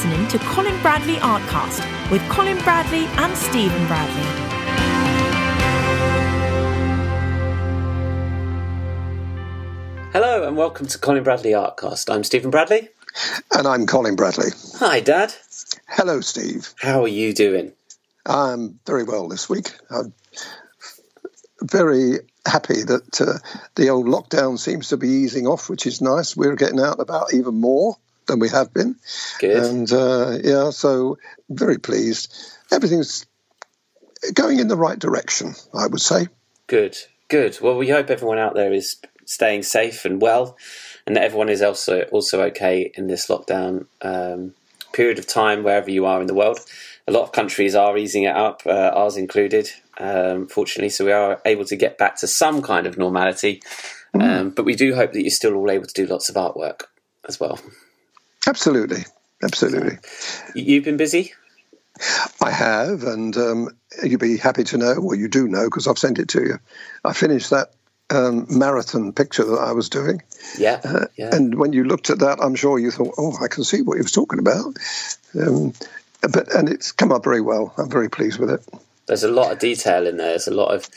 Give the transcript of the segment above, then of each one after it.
listening to Colin Bradley Artcast with Colin Bradley and Stephen Bradley. Hello and welcome to Colin Bradley Artcast. I'm Stephen Bradley. And I'm Colin Bradley. Hi, Dad. Hello, Steve. How are you doing? I'm very well this week. I'm very happy that uh, the old lockdown seems to be easing off, which is nice. We're getting out and about even more than we have been. Good. And uh, yeah, so very pleased. Everything's going in the right direction, I would say. Good. Good. Well, we hope everyone out there is staying safe and well, and that everyone is also also okay in this lockdown um, period of time wherever you are in the world. A lot of countries are easing it up, uh, ours included, um, fortunately. So we are able to get back to some kind of normality. Mm. Um, but we do hope that you're still all able to do lots of artwork as well. Absolutely, absolutely. You've been busy. I have, and um, you'd be happy to know, well, you do know because I've sent it to you. I finished that um, marathon picture that I was doing. Yeah, uh, yeah, And when you looked at that, I'm sure you thought, "Oh, I can see what he was talking about." Um, but and it's come up very well. I'm very pleased with it. There's a lot of detail in there. There's a lot of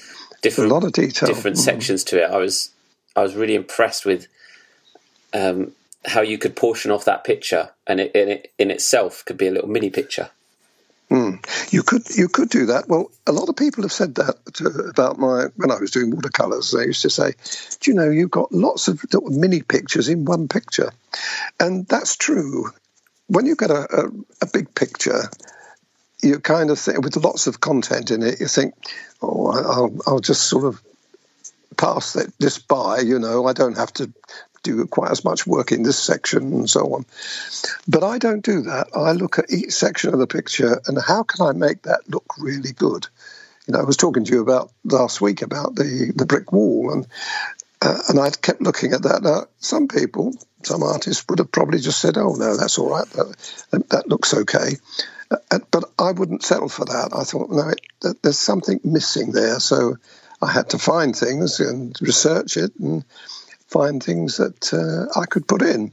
different, a lot of detail, different mm sections to it. I was, I was really impressed with um, how you could portion off that picture, and it, in, it, in itself could be a little mini picture. Mm. You could you could do that. Well, a lot of people have said that to, about my when I was doing watercolors. They used to say, "Do you know you've got lots of mini pictures in one picture," and that's true. When you get a, a, a big picture, you kind of think with lots of content in it. You think, "Oh, I'll I'll just sort of pass this by." You know, I don't have to do quite as much work in this section and so on. But I don't do that. I look at each section of the picture and how can I make that look really good? You know, I was talking to you about last week about the, the brick wall, and uh, and I kept looking at that. Now, some people, some artists would have probably just said, "Oh no, that's all right. That, that looks okay." Uh, but I wouldn't settle for that. I thought, no, it, there's something missing there. So I had to find things and research it and find things that uh, I could put in.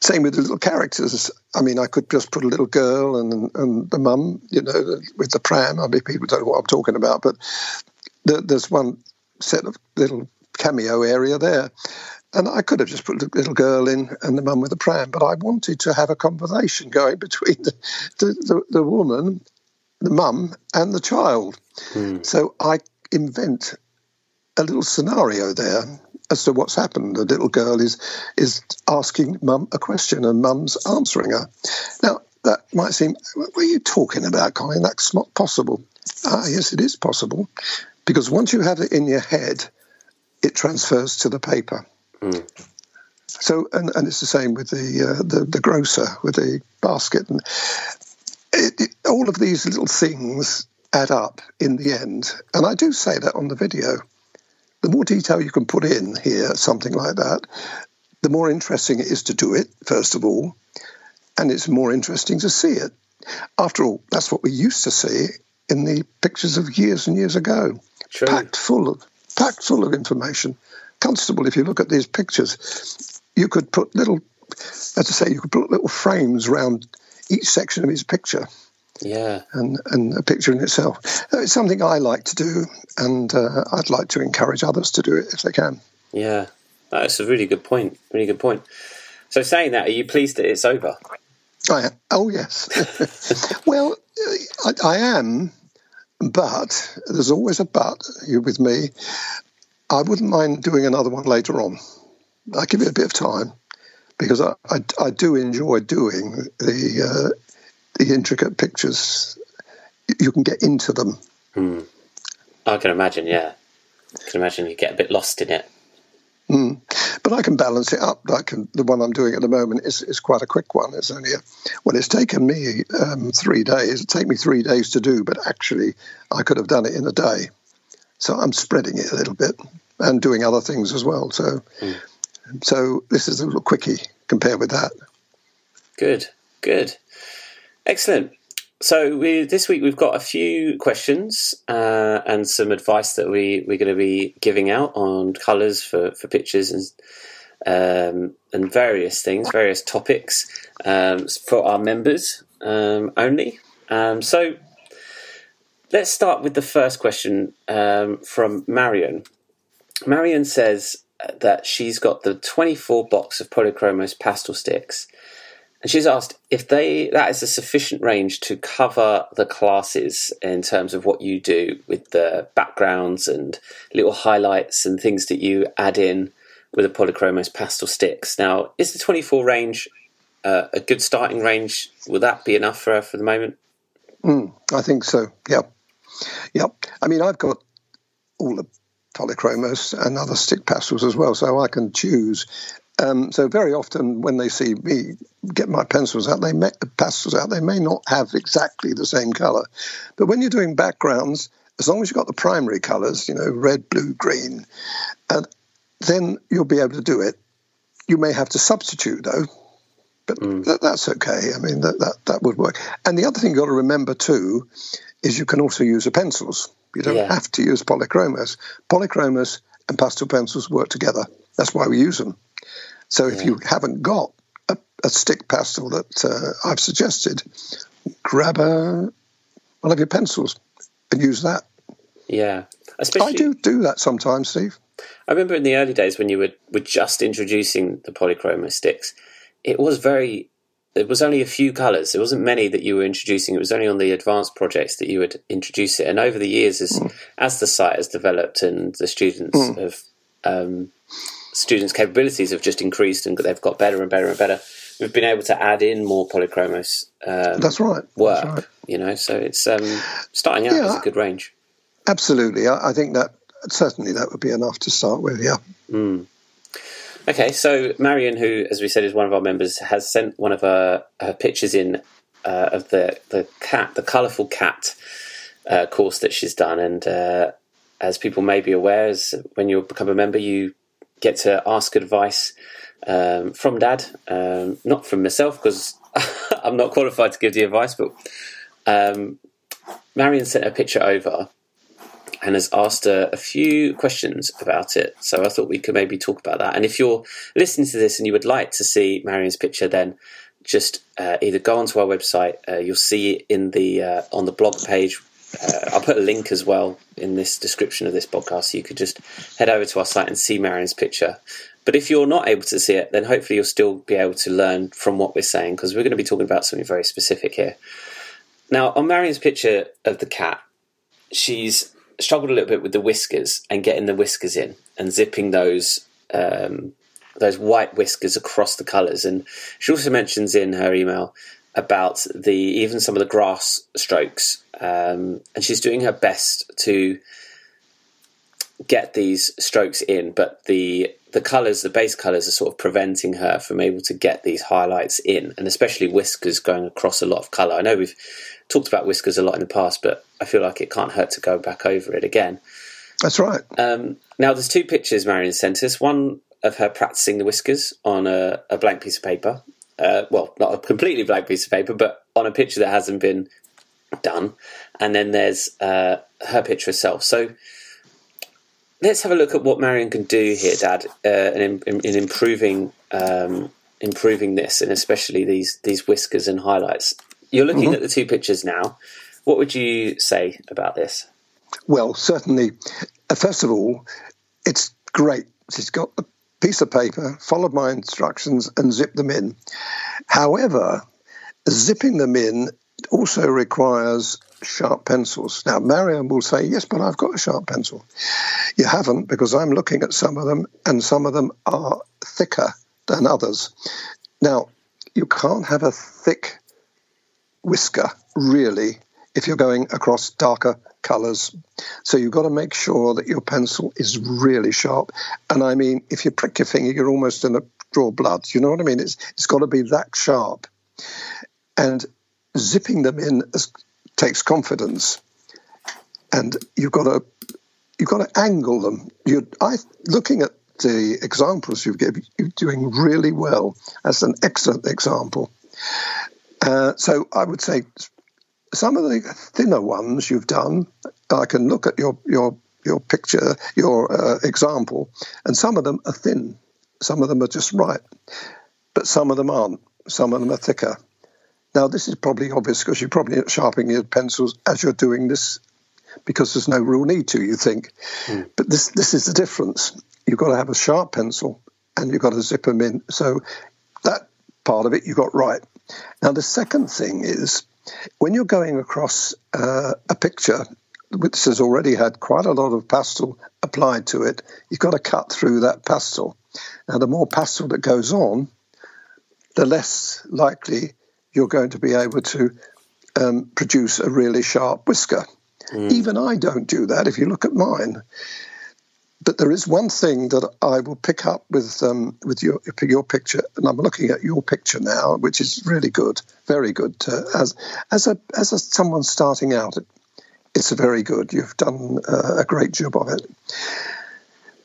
Same with the little characters. I mean, I could just put a little girl and and the mum, you know, with the pram. I mean, people don't know what I'm talking about, but there's one set of little cameo area there. And I could have just put a little girl in and the mum with the pram, but I wanted to have a conversation going between the, the, the, the woman, the mum, and the child. Hmm. So I invent a little scenario there as to what's happened. The little girl is is asking mum a question and mum's answering her. Now that might seem, what are you talking about, Colin? That's not possible. Ah, yes, it is possible, because once you have it in your head, it transfers to the paper. Mm. So, and, and it's the same with the, uh, the the grocer with the basket, and it, it, all of these little things add up in the end. And I do say that on the video the more detail you can put in here, something like that, the more interesting it is to do it, first of all, and it's more interesting to see it. After all, that's what we used to see in the pictures of years and years ago, True. packed full of packed full of information. Constable, if you look at these pictures, you could put little, as I say, you could put little frames around each section of his picture yeah, and and a picture in itself. Uh, it's something I like to do, and uh, I'd like to encourage others to do it if they can. Yeah, that's a really good point. Really good point. So, saying that, are you pleased that it's over? I am. Oh yes. well, I, I am, but there's always a but. You with me? I wouldn't mind doing another one later on. I give it a bit of time because I, I, I do enjoy doing the uh, the intricate pictures, you can get into them. Hmm. I can imagine, yeah. I can imagine you get a bit lost in it. Mm. But I can balance it up. I can, the one I'm doing at the moment is, is quite a quick one. It's only a, well, it's taken me um, three days. It take me three days to do, but actually I could have done it in a day. So I'm spreading it a little bit and doing other things as well. So, mm. so this is a little quickie compared with that. Good, good. Excellent. So we, this week we've got a few questions uh, and some advice that we we're going to be giving out on colours for, for pictures and um, and various things, various topics um, for our members um, only. Um, so let's start with the first question um, from Marion. Marion says that she's got the 24 box of Polychromos pastel sticks and she's asked if they that is a sufficient range to cover the classes in terms of what you do with the backgrounds and little highlights and things that you add in with the Polychromos pastel sticks. Now, is the 24 range uh, a good starting range? Will that be enough for her for the moment? Mm, I think so. Yep. Yep. I mean, I've got all the polychromos and other stick pastels as well, so I can choose um, so very often when they see me get my pencils out, they may, pastels out, they may not have exactly the same color. But when you're doing backgrounds, as long as you've got the primary colors, you know, red, blue, green, and then you'll be able to do it. You may have to substitute though, but mm. that, that's okay. I mean, that, that, that would work. And the other thing you've got to remember too is you can also use the pencils. You don't yeah. have to use polychromos. Polychromos and pastel pencils work together. That's why we use them. So if you haven't got a, a stick pastel that uh, I've suggested, grab a, one of your pencils and use that. Yeah, especially I do do that sometimes, Steve. I remember in the early days when you were were just introducing the polychromos sticks, it was very. It was only a few colours. There wasn't many that you were introducing. It was only on the advanced projects that you would introduce it. And over the years, as mm. as the site has developed and the students mm. have um, students' capabilities have just increased and they've got better and better and better. We've been able to add in more polychromos. Um, That's right. Work, That's right. you know, so it's um, starting out yeah, as a good range. Absolutely, I, I, think that certainly that would be enough to start with. Yeah. Mm. Okay, so Marion, who, as we said, is one of our members, has sent one of her, her pictures in uh, of the the cat, the colourful cat uh, course that she's done, and uh, as people may be aware, as when you become a member, you get to ask advice um, from dad, um, not from myself because I'm not qualified to give the advice, but um, Marion sent a picture over and has asked a, a, few questions about it. So I thought we could maybe talk about that. And if you're listening to this and you would like to see Marion's picture, then just uh, either go onto our website. Uh, you'll see it in the uh, on the blog page uh, I'll put a link as well in this description of this podcast, so you could just head over to our site and see Marion's picture. But if you're not able to see it, then hopefully you'll still be able to learn from what we're saying because we're going to be talking about something very specific here. Now, on Marion's picture of the cat, she's struggled a little bit with the whiskers and getting the whiskers in and zipping those um, those white whiskers across the colours. And she also mentions in her email about the even some of the grass strokes, um, and she's doing her best to get these strokes in, but the the colours, the base colours, are sort of preventing her from able to get these highlights in, and especially whiskers going across a lot of colour. I know we've talked about whiskers a lot in the past, but I feel like it can't hurt to go back over it again. That's right. Um, now, there's two pictures Marion sent us. One of her practicing the whiskers on a, a blank piece of paper, uh, well, not a completely blank piece of paper, but on a picture that hasn't been done. And then there's uh, her picture herself. So let's have a look at what Marion can do here, Dad, uh, in, in, in, improving um, improving this, and especially these these whiskers and highlights. You're looking mm-hmm. at the two pictures now. What would you say about this? Well, certainly, uh, first of all, it's great. She's got the piece of paper, followed my instructions, and zipped them in. However, zipping them in also requires sharp pencils. Now, Marion will say, Yes, but I've got a sharp pencil. You haven't, because I'm looking at some of them, and some of them are thicker than others. Now, you can't have a thick whisker, really, if you're going across darker colors. So you've got to make sure that your pencil is really sharp. And I mean, if you prick your finger, you're almost going to draw blood. You know what I mean? It's it's got to be that sharp. And zipping them in takes confidence. And you've got to you've got to angle them. You I looking at the examples you've given, you're doing really well. That's an excellent example. Uh, so I would say some of the thinner ones you've done, I can look at your your your picture, your uh, example, and some of them are thin. some of them are just right, but some of them aren't. Some of them are thicker. Now, this is probably obvious because you're probably sharpening your pencils as you're doing this because there's no real need to, you think. Mm. But this, this is the difference. You've got to have a sharp pencil and you've got to zip them in. So that part of it you got right. Now, the second thing is when you're going across uh, a picture which has already had quite a lot of pastel applied to it, you've got to cut through that pastel. Now, the more pastel that goes on, the less likely you're going to be able to um, produce a really sharp whisker. Mm. Even I don't do that if you look at mine. But there is one thing that I will pick up with um, with your your picture, and I'm looking at your picture now, which is really good, very good. Uh, as as a as a, someone starting out, it's very good. You've done uh, a great job of it.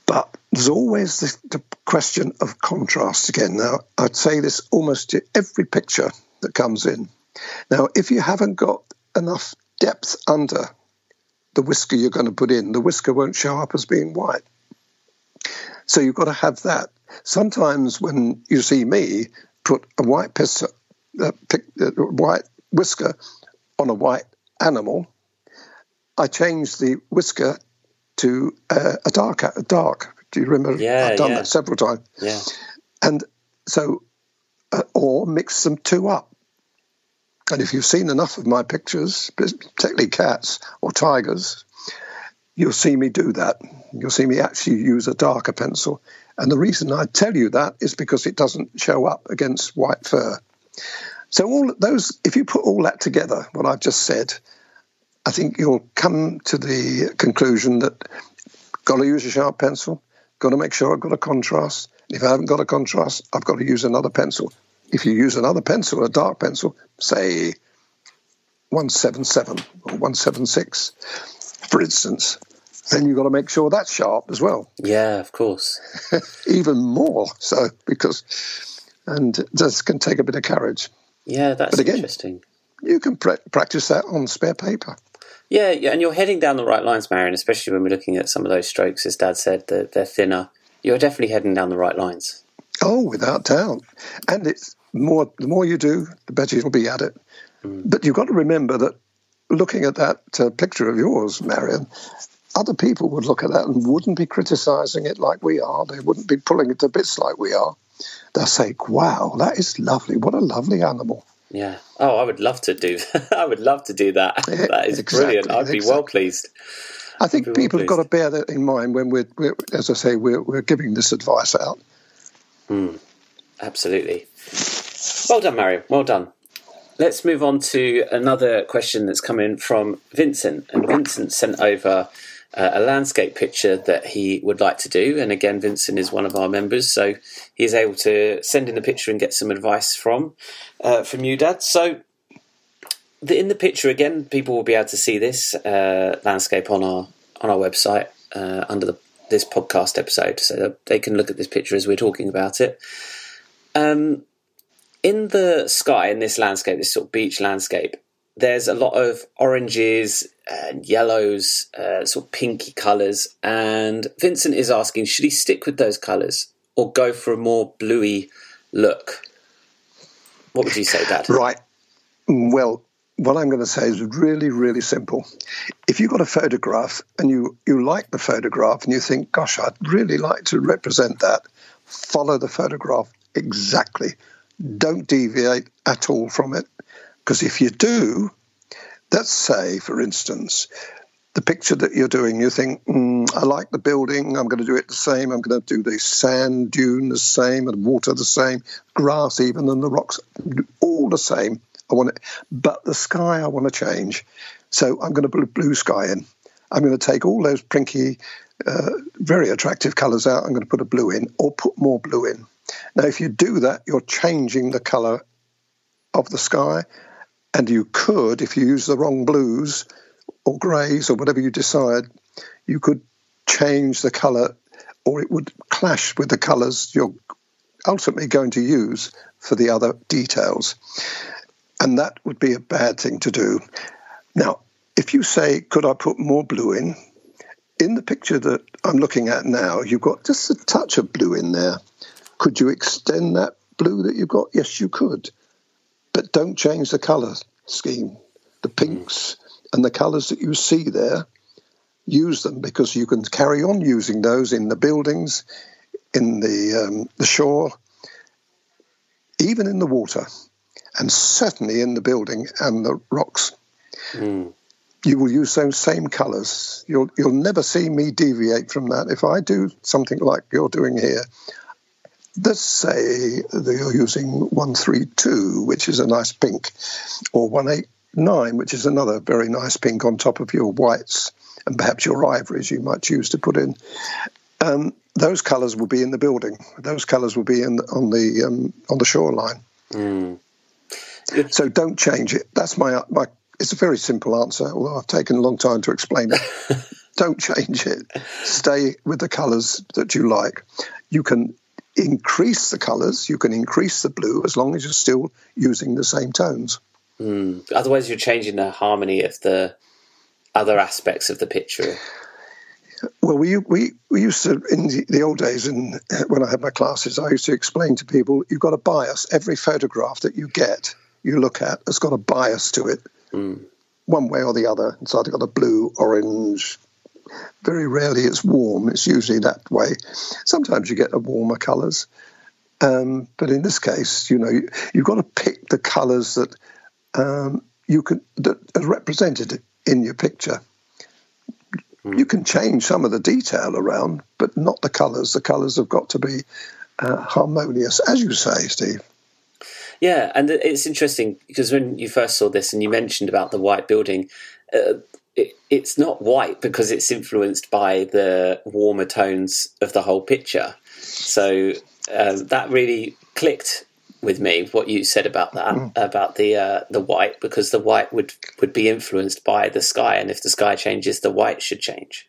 But there's always the, the question of contrast again. Now, I'd say this almost to every picture that comes in. Now, if you haven't got enough depth under the whisker you're going to put in, the whisker won't show up as being white. So you've got to have that. Sometimes when you see me put a white pistol, uh, pick, uh, white whisker on a white animal, I change the whisker to uh, a dark. A dark. Do you remember? Yeah, I've done yeah. that several times. Yeah. And so, uh, or mix them two up. And if you've seen enough of my pictures, particularly cats or tigers, you'll see me do that. You'll see me actually use a darker pencil. And the reason I tell you that is because it doesn't show up against white fur. So all those, if you put all that together, what I've just said, I think you'll come to the conclusion that got to use a sharp pencil, got to make sure I've got a contrast. If I haven't got a contrast, I've got to use another pencil if you use another pencil, a dark pencil, say 177 or 176, for instance, then you've got to make sure that's sharp as well. Yeah, of course. Even more so, because, and this can take a bit of courage. Yeah, that's but again, interesting. You can pra- practice that on spare paper. Yeah, yeah, and you're heading down the right lines, Marion, especially when we're looking at some of those strokes, as Dad said, they're, they're thinner. You're definitely heading down the right lines. Oh, without doubt. And it's more the more you do, the better you'll be at it. Mm. But you've got to remember that looking at that uh, picture of yours, Marion, other people would look at that and wouldn't be criticizing it like we are. They wouldn't be pulling it to bits like we are. They'll say, "Wow, that is lovely. What a lovely animal." Yeah. Oh, I would love to do. I would love to do that. that is exactly, brilliant. I'd be exactly. well pleased. I think people well have got to bear that in mind when we're, we're as I say, we're, we're giving this advice out. Mm, absolutely. Well done, Marion. Well done. Let's move on to another question that's come in from Vincent. And Vincent sent over uh, a landscape picture that he would like to do. And again, Vincent is one of our members, so he's able to send in the picture and get some advice from uh, from you, Dad. So the, in the picture, again, people will be able to see this uh, landscape on our on our website uh, under the, this podcast episode, so they can look at this picture as we're talking about it. Um, in the sky, in this landscape, this sort of beach landscape, there's a lot of oranges and yellows, uh, sort of pinky colours. And Vincent is asking, should he stick with those colours or go for a more bluey look? What would you say, Dad? Right. Well, what I'm going to say is really, really simple. If you've got a photograph and you, you like the photograph and you think, gosh, I'd really like to represent that, follow the photograph exactly don't deviate at all from it. Because if you do, let's say, for instance, the picture that you're doing, you think, mm, I like the building, I'm going to do it the same, I'm going to do the sand dune the same, and water the same, grass even, and the rocks all the same. I want it, but the sky I want to change. So I'm going to put a blue sky in. I'm going to take all those prinky, uh, very attractive colours out. I'm going to put a blue in, or put more blue in. Now, if you do that, you're changing the color of the sky. And you could, if you use the wrong blues or greys or whatever you decide, you could change the color or it would clash with the colors you're ultimately going to use for the other details. And that would be a bad thing to do. Now, if you say, could I put more blue in? In the picture that I'm looking at now, you've got just a touch of blue in there Could you extend that blue that you've got? Yes, you could. But don't change the colour scheme. The pinks and the colours that you see there, use them because you can carry on using those in the buildings, in the, um, the shore, even in the water, and certainly in the building and the rocks. Mm. You will use those same colours. You'll you'll never see me deviate from that. If I do something like you're doing here, let's say that you're using 132, which is a nice pink, or 189, which is another very nice pink on top of your whites and perhaps your ivories you might choose to put in. Um, those colours will be in the building. Those colours will be in on the um, on the shoreline. Mm. So don't change it. That's my my. It's a very simple answer, although I've taken a long time to explain it. don't change it. Stay with the colours that you like. You can increase the colours, you can increase the blue as long as you're still using the same tones. Mm. Otherwise, you're changing the harmony of the other aspects of the picture. Well, we we we used to in the, the old days, and when I had my classes, I used to explain to people you've got a bias. Every photograph that you get, you look at, has got a bias to it, mm. one way or the other. It's either got a blue, orange, very rarely it's warm. It's usually that way. Sometimes you get warmer colours, um, but in this case, you know, you, have got to pick the colours that um, you can that are represented in your picture. Mm. You can change some of the detail around, but not the colours. The colours have got to be uh, harmonious, as you say, Steve. Yeah, and it's interesting because when you first saw this and you mentioned about the white building, uh, it, it's not white because it's influenced by the warmer tones of the whole picture. So um, that really clicked with me what you said about that mm. about the uh, the white because the white would would be influenced by the sky and if the sky changes the white should change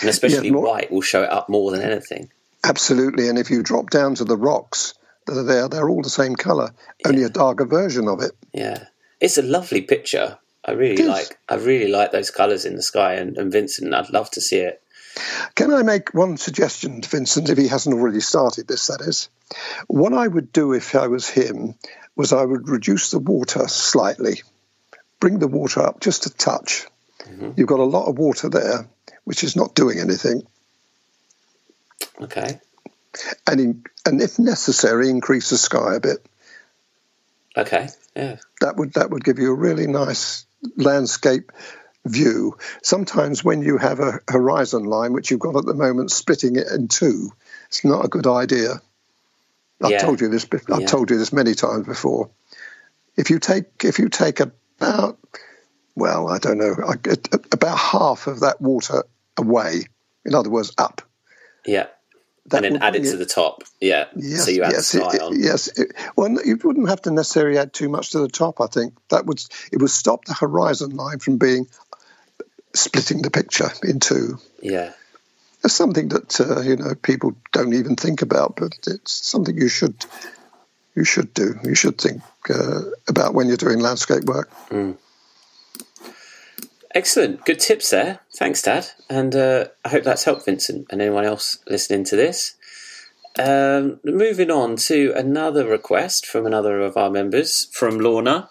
and especially yeah, more, white will show it up more than anything absolutely and if you drop down to the rocks that are there they're all the same color only yeah. a darker version of it yeah it's a lovely picture I really like I really like those colours in the sky, and, and Vincent, I'd love to see it. Can I make one suggestion to Vincent, if he hasn't already started this, that is? What I would do if I was him was I would reduce the water slightly, bring the water up just a touch. Mm-hmm. You've got a lot of water there, which is not doing anything. Okay. And, in, and if necessary, increase the sky a bit. Okay. Yeah. That would that would give you a really nice landscape view. Sometimes when you have a horizon line, which you've got at the moment, splitting it in two, it's not a good idea. I've yeah. told you this. I've yeah. told you this many times before. If you take if you take about well, I don't know, about half of that water away, in other words, up. Yeah. And then add it, it to the top. Yeah. Yes, so you add yes, sky it, on. Yes. It, well, you wouldn't have to necessarily add too much to the top. I think that would it would stop the horizon line from being splitting the picture in two. Yeah. It's something that uh, you know people don't even think about, but it's something you should you should do. You should think uh, about when you're doing landscape work. Mm. Excellent. Good tips there. Thanks, Dad. And uh, I hope that's helped Vincent and anyone else listening to this. Um, moving on to another request from another of our members, from Lorna.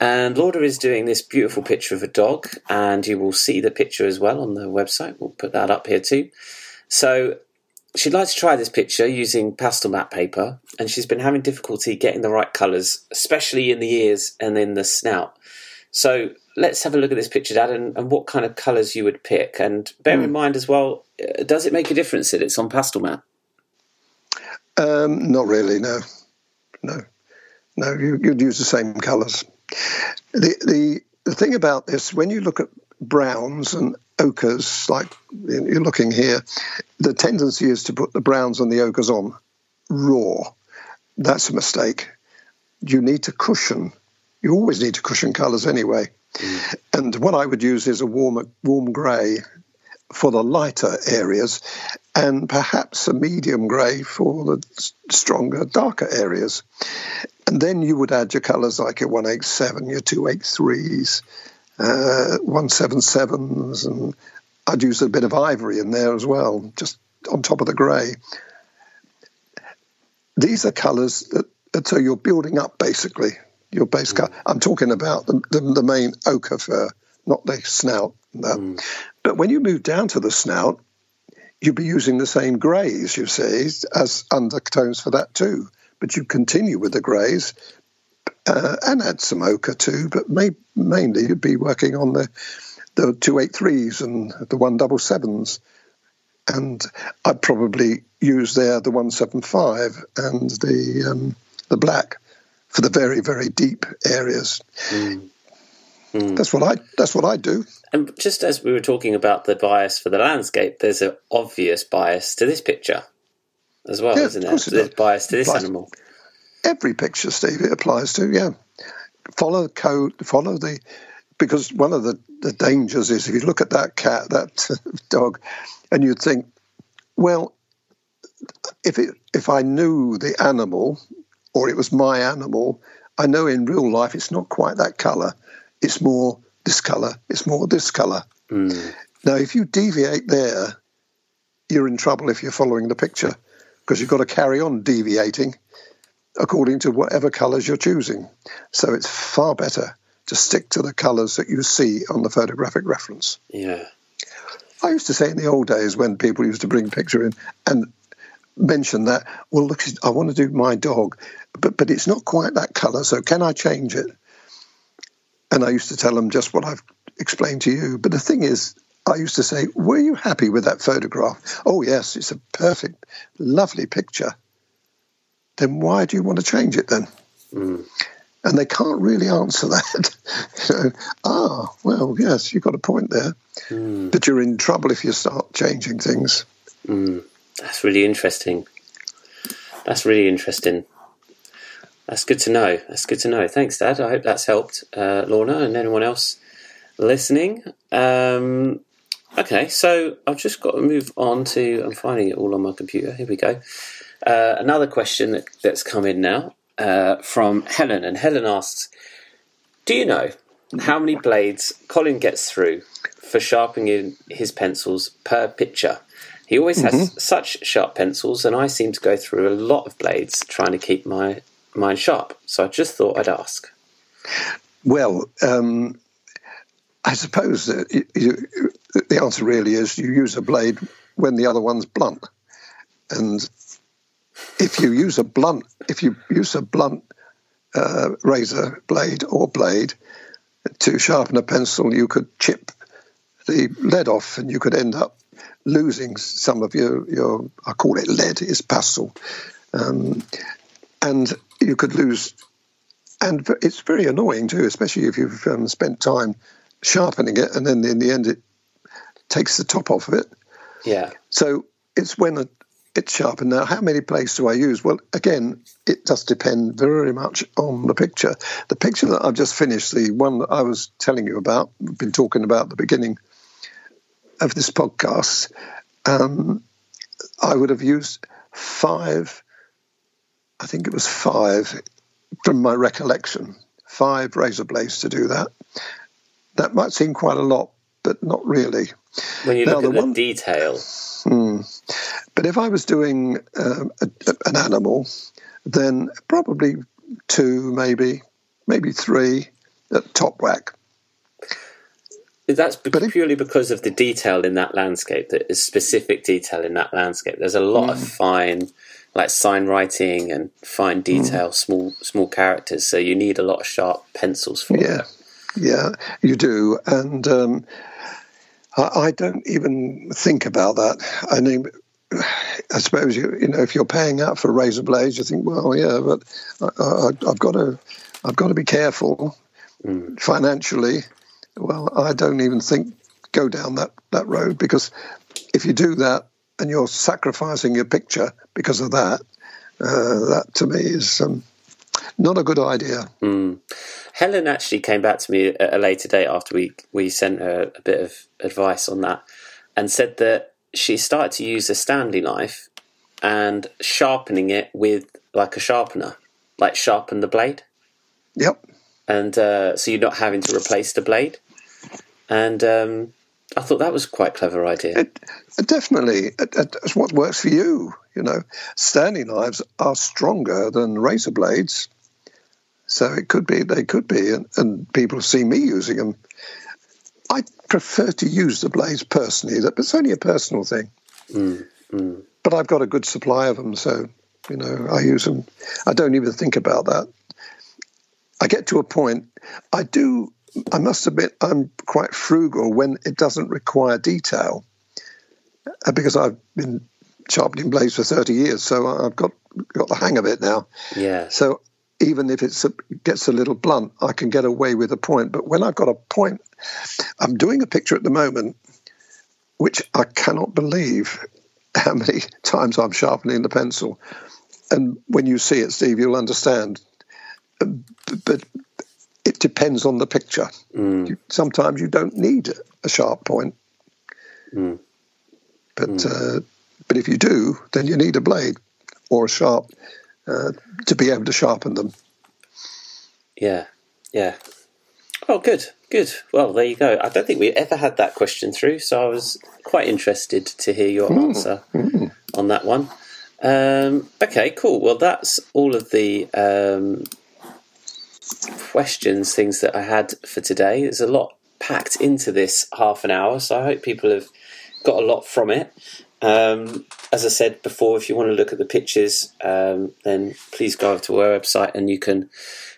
And Lorna is doing this beautiful picture of a dog, and you will see the picture as well on the website. We'll put that up here too. So she'd like to try this picture using Pastelmat paper, and she's been having difficulty getting the right colours, especially in the ears and in the snout. So let's have a look at this picture, Dad, and, and what kind of colours you would pick. And bear mm. in hmm. mind as well, uh, does it make a difference that it's on Pastelmat? Um, not really, no. No. No, you, would use the same colours. The, the, the thing about this, when you look at browns and ochres, like you're looking here, the tendency is to put the browns and the ochres on raw. That's a mistake. You need to cushion. You always need to cushion colours anyway. Mm. And what I would use is a warm, warm grey for the lighter areas and perhaps a medium grey for the stronger, darker areas. And then you would add your colours like your 187, your 283s, uh, 177s, and I'd use a bit of ivory in there as well, just on top of the grey. these are colours that so you're building up basically your base colour. I'm talking about the, the, the main ochre fur, not the snout. No. But when you move down to the snout, you'd be using the same greys, you see, as undertones for that too. But you continue with the greys uh, and add some ochre too, but may, mainly you'd be working on the the 283s and the 177s. And I'd probably use there the 175 and the um, the black for the very very deep areas. Mm. Mm. That's what I that's what I do. And just as we were talking about the bias for the landscape, there's an obvious bias to this picture as well, yeah, isn't there? There's bias to this animal. Every picture, Steve, it applies to. Yeah, follow the code, follow the because one of the, the dangers is if you look at that cat, that dog, and you think, well, if it if I knew the animal or it was my animal, I know in real life it's not quite that colour it's more this color, it's more this color. Mm. Now, if you deviate there, you're in trouble if you're following the picture because you've got to carry on deviating according to whatever colors you're choosing. So it's far better to stick to the colors that you see on the photographic reference. Yeah. I used to say in the old days when people used to bring a picture in and mention that, well, look, I want to do my dog, but but it's not quite that color, so can I change it? And I used to tell them just what I've explained to you. But the thing is, I used to say, Were you happy with that photograph? Oh, yes, it's a perfect, lovely picture. Then why do you want to change it then? Mm. And they can't really answer that. you know, ah, well, yes, you've got a point there. Mm. But you're in trouble if you start changing things. Mm. That's really interesting. That's really interesting. That's good to know. That's good to know. Thanks, Dad. I hope that's helped uh, Lorna and anyone else listening. Um, okay, so I've just got to move on to. I'm finding it all on my computer. Here we go. Uh, another question that, that's come in now uh, from Helen, and Helen asks, "Do you know how many blades Colin gets through for sharpening his pencils per picture?" He always has mm-hmm. such sharp pencils, and I seem to go through a lot of blades trying to keep my mind sharp. So I just thought I'd ask. Well, um, I suppose that you, you, the answer really is you use a blade when the other one's blunt, and if you use a blunt, if you use a blunt uh, razor blade or blade to sharpen a pencil, you could chip the lead off, and you could end up losing some of your your I call it lead is pastel, um, and you could lose. And it's very annoying too, especially if you've um, spent time sharpening it, and then in the end it takes the top off of it. Yeah. So it's when it's sharpened. Now, how many blades do I use? Well, again, it does depend very much on the picture. The picture that I've just finished, the one that I was telling you about, we've been talking about at the beginning of this podcast, um, I would have used five I think it was five from my recollection, five razor blades to do that. That might seem quite a lot, but not really. When you now, look at the, one, detail. Hmm, but if I was doing um, a, an animal, then probably two, maybe, maybe three at top whack. That's but purely because of the detail in that landscape, that is specific detail in that landscape. There's a lot mm. of fine like sign writing and fine detail, mm. small small characters. So you need a lot of sharp pencils for yeah. it. Yeah, you do, and um, I, I, don't even think about that. I mean, I suppose you you know if you're paying out for razor blades, you think, well, yeah, but I, have got to I've got to be careful mm. financially. Well, I don't even think go down that that road because if you do that, and you're sacrificing your picture because of that, uh, that to me is um, not a good idea. Mm. Helen actually came back to me at a later date after we, we sent her a bit of advice on that and said that she started to use a Stanley knife and sharpening it with like a sharpener, like sharpen the blade. Yep. And uh, so you're not having to replace the blade. And um, I thought that was quite clever idea. It, it definitely, it, it's what works for you. You know, Stanley knives are stronger than razor blades, so it could be they could be, and, and people see me using them. I prefer to use the blades personally. That it's only a personal thing. Mm, mm. But I've got a good supply of them, so you know I use them. I don't even think about that. I get to a point. I do. I must admit, I'm quite frugal when it doesn't require detail, uh, because I've been sharpening blades for 30 years, so I've got got the hang of it now. Yeah. So even if it gets a little blunt, I can get away with a point. But when I've got a point, I'm doing a picture at the moment, which I cannot believe how many times I'm sharpening the pencil. And when you see it, Steve, you'll understand. It depends on the picture. Mm. sometimes you don't need a sharp point. Mm. But mm. Uh, but if you do, then you need a blade or a sharp uh, to be able to sharpen them. Yeah, yeah. Oh, good, good. Well, there you go. I don't think we ever had that question through, so I was quite interested to hear your mm. answer mm. on that one. Um, okay, cool. Well, that's all of the um, questions, things that I had for today. There's a lot packed into this half an hour, so I hope people have got a lot from it. Um, as I said before, if you want to look at the pictures, um, then please go over to our website and you can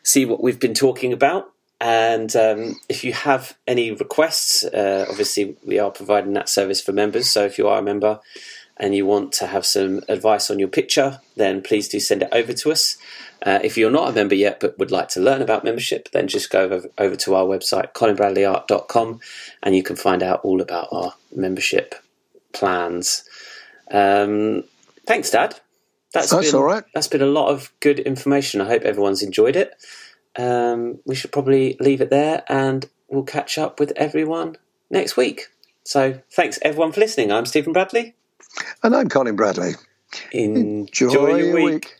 see what we've been talking about. And um, if you have any requests, uh, obviously we are providing that service for members. So if you are a member and you want to have some advice on your picture, then please do send it over to us. Uh, if you're not a member yet but would like to learn about membership, then just go over, over to our website, colinbradleyart.com, and you can find out all about our membership plans. Um, thanks, Dad. That's, that's been, all right. That's been a lot of good information. I hope everyone's enjoyed it. Um, we should probably leave it there, and we'll catch up with everyone next week. So, thanks everyone for listening. I'm Stephen Bradley, and I'm Colin Bradley. Enjoy, Enjoy your week. week.